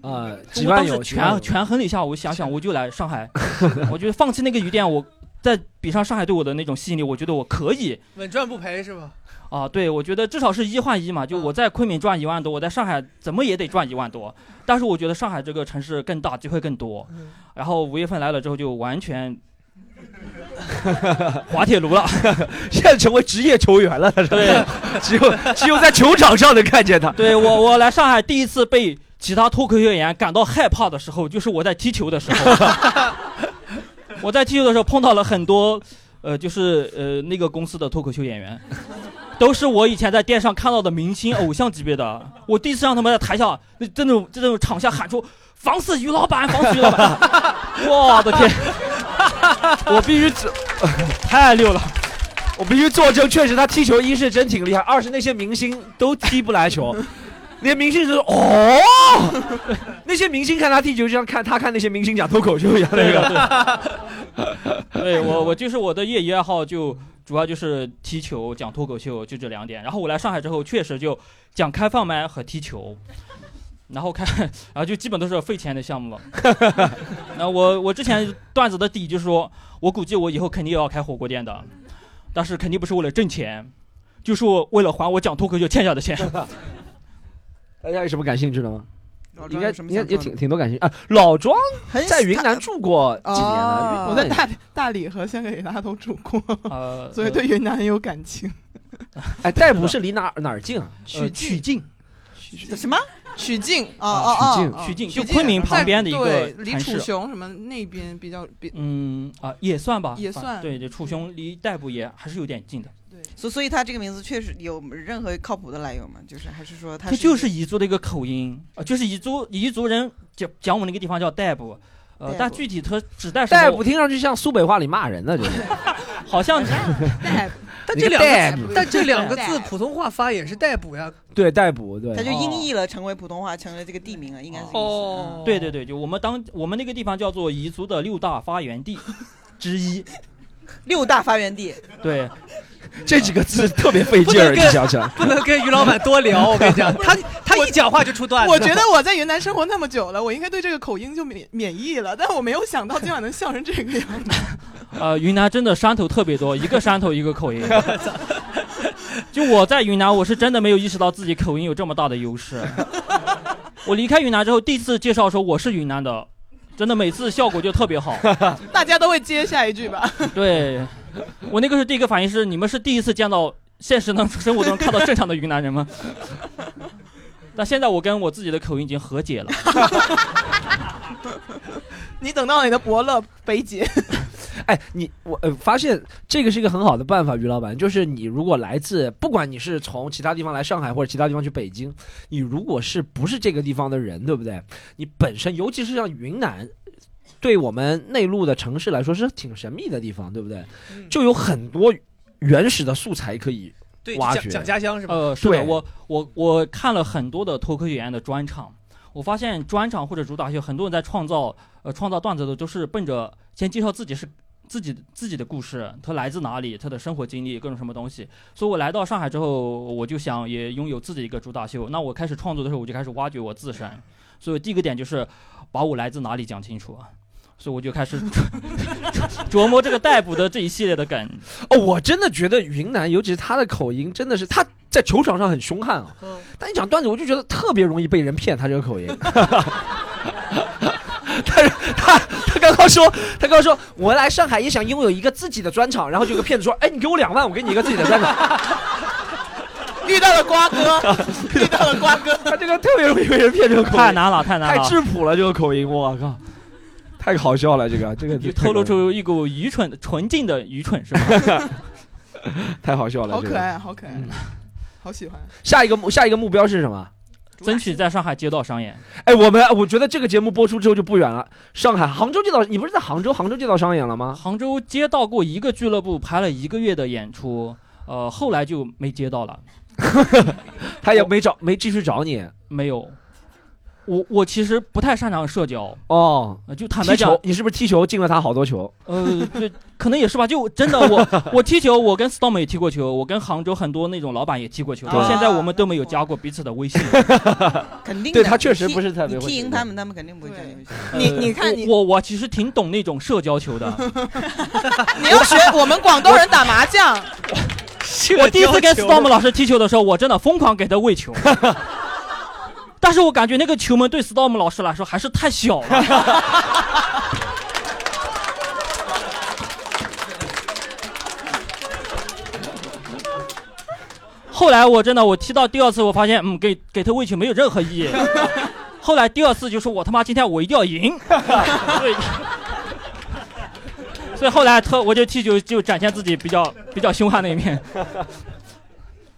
几万有
我当时权
几万有
权衡了一下，我想想我就来上海，我觉得放弃那个鱼店，我再比上上海对我的那种吸引力，我觉得我可以。
稳赚不赔是吧？
啊，对，我觉得至少是一换一嘛，就我在昆明赚一万多，我在上海怎么也得赚一万多。但是我觉得上海这个城市更大，机会更多。然后五月份来了之后，就完全 滑铁卢了，
现在成为职业球员了。
对，
只有只有在球场上能看见他。
对我，我来上海第一次被其他脱口秀演员感到害怕的时候，就是我在踢球的时候。我在踢球的时候碰到了很多，呃，就是呃那个公司的脱口秀演员，都是我以前在电视上看到的明星偶像级别的。我第一次让他们在台下那这种这种场下喊出“防死于老板，防死于老板”，我的天！
我必须
太溜了。
我必须作证，确实他踢球一是真挺厉害，二是那些明星都踢不来球。那些明星是哦，那些明星看他踢球，就像看他看那些明星讲脱口秀一样。那
个，对我我就是我的业余爱好就主要就是踢球、讲脱口秀，就这两点。然后我来上海之后，确实就讲开放麦和踢球，然后开，然后就基本都是费钱的项目了。那我我之前段子的底就是说，我估计我以后肯定也要开火锅店的，但是肯定不是为了挣钱，就是我为了还我讲脱口秀欠下的钱。
大家有什么感兴趣的吗？应该也
想说的
挺挺多感兴趣啊。老庄在云南住过几年
哦
了，
我在大大理和香格里拉都住过，
呃
所以对云南很有感情。
哎，逮捕是离哪哪儿近啊？
呃曲靖，
什么？
曲靖
哦哦
曲靖
哦，
曲靖就昆明旁边的一个
对，离楚。雄什么那边比较比
嗯啊，也算吧，
也算
对，对楚雄离逮捕也还是有点近的。
对所所以他这个名字确实有任何靠谱的来由吗？就是还是说他
它就是彝族的一个口音啊、呃就是彝族彝族人讲讲我们那个地方叫逮捕，呃但具体他指代什么？
逮捕听上去像苏北话里骂人的，就是
好像
但这两个但这两个字普通话发也是逮捕呀。
对逮捕，对
他就音译了，成为普通话，成为这个地名了，应该是这个意思
哦，
对对对，就我们当我们那个地方叫做彝族的六大发源地之一。
六大发源地。
对，
这几个字特别费劲儿，你想想。
不能跟于老板多聊，我跟你讲，他他一讲话就出段子。
我觉得我在云南生活那么久了，我应该对这个口音就免免疫了，但我没有想到今晚能笑成这个样子。
呃，云南真的山头特别多，一个山头一个口音。就我在云南，我是真的没有意识到自己口音有这么大的优势。我离开云南之后，第一次介绍说我是云南的，真的每次效果就特别好。
大家都会接下一句吧？
对，我那个是第一个反应是，你们是第一次见到现实当中生活中看到正常的云南人吗？但现在我跟我自己的口音已经和解了。
你等到你的伯乐北姐，
哎，你我呃发现这个是一个很好的办法，于老板，就是你如果来自，不管你是从其他地方来上海或者其他地方去北京，你如果是不是这个地方的人，对不对？你本身，尤其是像云南，对我们内陆的城市来说是挺神秘的地方，对不对？就有很多原始的素材可以
对
挖掘。
讲讲家乡是吧？
呃，是的，
对
我我我看了很多的脱口秀演员的专场，我发现专场或者主打秀，很多人在创造呃创造段子的都是奔着先介绍自己是自己自己的故事，他来自哪里，他的生活经历各种什么东西。所以我来到上海之后，我就想也拥有自己一个主打秀。那我开始创作的时候，我就开始挖掘我自身。所以第一个点就是把我来自哪里讲清楚啊。所以我就开始 琢磨这个逮捕的这一系列的梗。
哦，我真的觉得云南，尤其是他的口音，真的是他在球场上很凶悍啊。
嗯
但你讲段子，我就觉得特别容易被人骗他这个口音。但是他他刚刚说，他刚刚说，我来上海也想拥有一个自己的专场，然后就有个骗子说，哎，你给我两万，我给你一个自己的专场。
遇到了瓜哥，遇到了瓜哥，
他这个特别容易被人骗，这个口音
太难了，太难了太，
质朴了，这个口音，我靠，太好笑了，这个这个
你透露出一股愚蠢、纯净的愚蠢，是吧？
太好笑了，
好可爱，好可爱
嗯，
好喜欢。
下一个目下一个目标是什么？
争取在上海街道上演。
哎，我们我觉得这个节目播出之后就不远了。上海、杭州街道，你不是在杭州？杭州街道上演了吗？
杭州街道过一个俱乐部排了一个月的演出，呃，后来就没接到了。
他也没找，没继续找你，
没有。我我其实不太擅长社交
哦，
就坦白讲，
你是不是踢球进了他好多球？
呃，对，可能也是吧。就真的我 我踢球，我跟 Storm 也踢过球，我跟杭州很多那种老板也踢过球，到现在我们都没有加过彼此的微信。
肯定，
对他确实不是特别
踢赢他们，他们肯定不会加你微信。你你看你
我我其实挺懂那种社交球的。
你要学我们广东人打麻将。
我第一次跟 Storm 老师踢球的时候，我真的疯狂给他喂球。但是我感觉那个球门对 Storm 老师来说还是太小了。后来我真的我踢到第二次，我发现嗯，给给他喂球没有任何意义。后来第二次就说我他妈今天我一定要赢。所以，所以后来特我就踢球就展现自己比较比较凶悍的一面。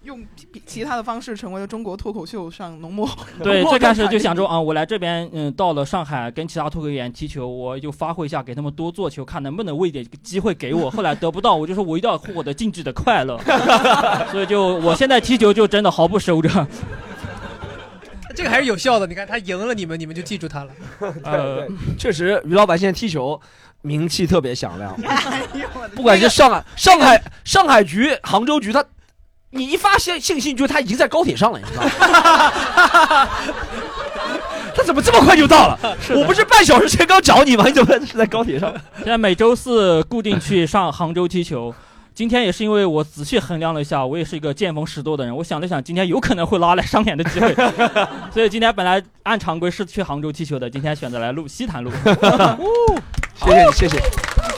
用其他的方式成为了中国脱口秀上浓墨。
对，最开始就想着啊，我来这边，嗯，到了上海跟其他脱口秀演员踢球，我就发挥一下，给他们多做球，看能不能喂点机会给我。后来得不到，我就说我一定要获得竞技的快乐。所以就我现在踢球就真的毫不收着。
这个还是有效的，你看他赢了你们，你们就记住他了。
呃，确实，于老板现在踢球名气特别响亮，不管是上海、上海、上海局、杭州局，他。你一发现信息，就他已经在高铁上了，你知道吗？他怎么这么快就到了？我不是半小时前刚找你吗？你怎么是在高铁上？
现在每周四固定去上杭州踢球。今天也是因为我仔细衡量了一下，我也是一个见风使舵的人。我想了想，今天有可能会拉来商演的机会，所以今天本来按常规是去杭州踢球的，今天选择来录西坛路。
谢谢你，谢谢，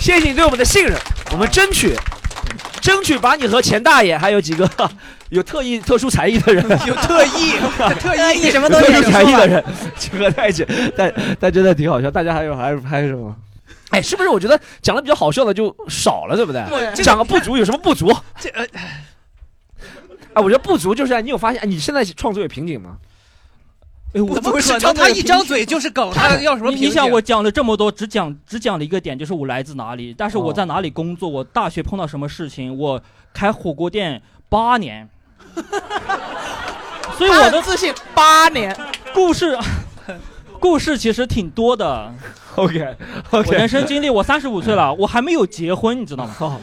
谢谢你对我们的信任，我们争取。争取把你和钱大爷还有几个 有特异特殊才艺的人，
有特异特异
什么都
特殊才艺的人结合在一起，但但真的挺好笑。大家还有还有还有什么？哎，是不是？我觉得讲的比较好笑的就少了，对不对？讲个不足有什么不足？这呃，哎，我觉得不足就是你有发现，你现在创作有瓶颈吗？
哎，我不可能，他一张嘴就是梗，他要什么？
你想，我讲了这么多，只讲只讲了一个点，就是我来自哪里，但是我在哪里工作，我大学碰到什么事情，我开火锅店八年，所以我的
自信八年
故事，故事其实挺多的。
OK，
我人生经历，我三十五岁了，我还没有结婚，你知道吗？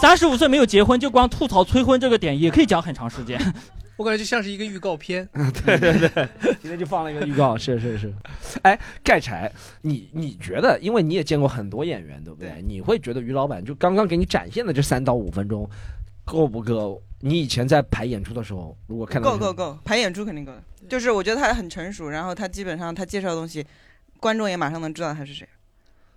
三十五岁没有结婚，就光吐槽催婚这个点，也可以讲很长时间。
我感觉就像是一个预告片，
对对对，今天就放了一个预告，是是是。哎，盖柴，你你觉得，因为你也见过很多演员，对不对？你会觉得于老板就刚刚给你展现的这三到五分钟，够不够？你以前在排演出的时候，如果看到
够够够，排演出肯定够。就是我觉得他很成熟，然后他基本上他介绍的东西，观众也马上能知道他是谁，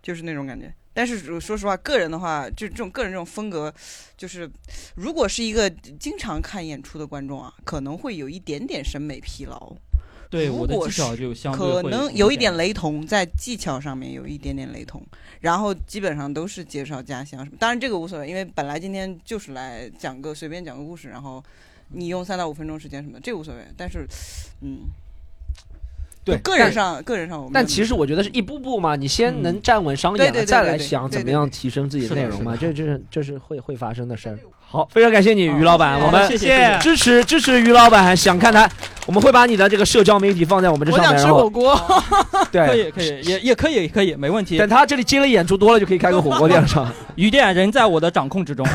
就是那种感觉。但是说实话，个人的话，就这种个人这种风格，就是如果是一个经常看演出的观众啊，可能会有一点点审美疲劳。
对，我的技巧就相
可能有一点雷同，在技巧上面有一点点雷同。然后基本上都是介绍家乡什么，当然这个无所谓，因为本来今天就是来讲个随便讲个故事，然后你用三到五分钟时间什么，这无所谓。但是，嗯。
对，
个人上，个人上，我们。
但其实我觉得是一步步嘛，你先能站稳商演了，再来想怎么样提升自己的内容嘛，这这是这是会会发生的事儿。好，非常感谢你，于老板，我们
谢谢
支持支持于老板，想看他，我们会把你的这个社交媒体放在我们这上面。
我想吃火锅。
对，
可以可以，也也可以可以，没问题。
等他这里接了演出多了，就可以开个火锅店上。
于店人在我的掌控之中。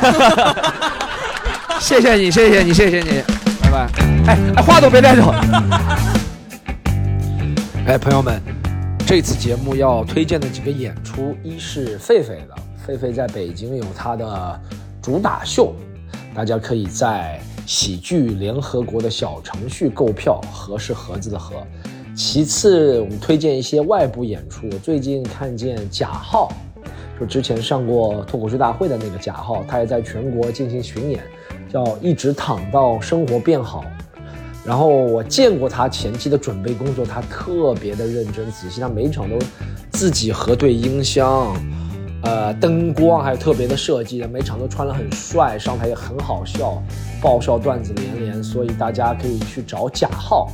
谢谢你，谢谢你，谢谢你，拜拜。哎哎，话都别带走。哎，朋友们，这次节目要推荐的几个演出，一是狒狒的，狒狒在北京有他的主打秀，大家可以在喜剧联合国的小程序购票，盒是盒子的盒。其次，我们推荐一些外部演出，最近看见贾浩，就之前上过脱口秀大会的那个贾浩，他也在全国进行巡演，叫一直躺到生活变好。然后我见过他前期的准备工作，他特别的认真仔细，他每一场都自己核对音箱，呃，灯光还有特别的设计，每场都穿得很帅，上台也很好笑，爆笑段子连连，所以大家可以去找贾浩，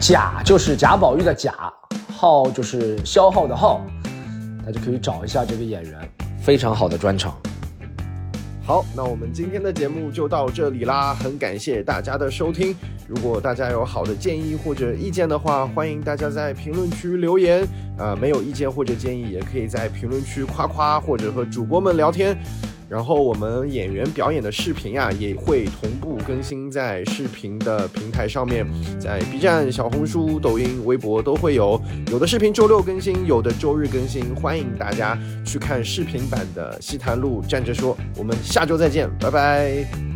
贾就是贾宝玉的贾，浩就是消耗的耗，大家可以找一下这个演员，非常好的专场。
好，那我们今天的节目就到这里啦，很感谢大家的收听。如果大家有好的建议或者意见的话，欢迎大家在评论区留言。呃，没有意见或者建议，也可以在评论区夸夸或者和主播们聊天。然后我们演员表演的视频呀，也会同步更新在视频的平台上面，在 B 站、小红书、抖音、微博都会有。有的视频周六更新，有的周日更新，欢迎大家去看视频版的《西坛路站着说》。我们下周再见，拜拜。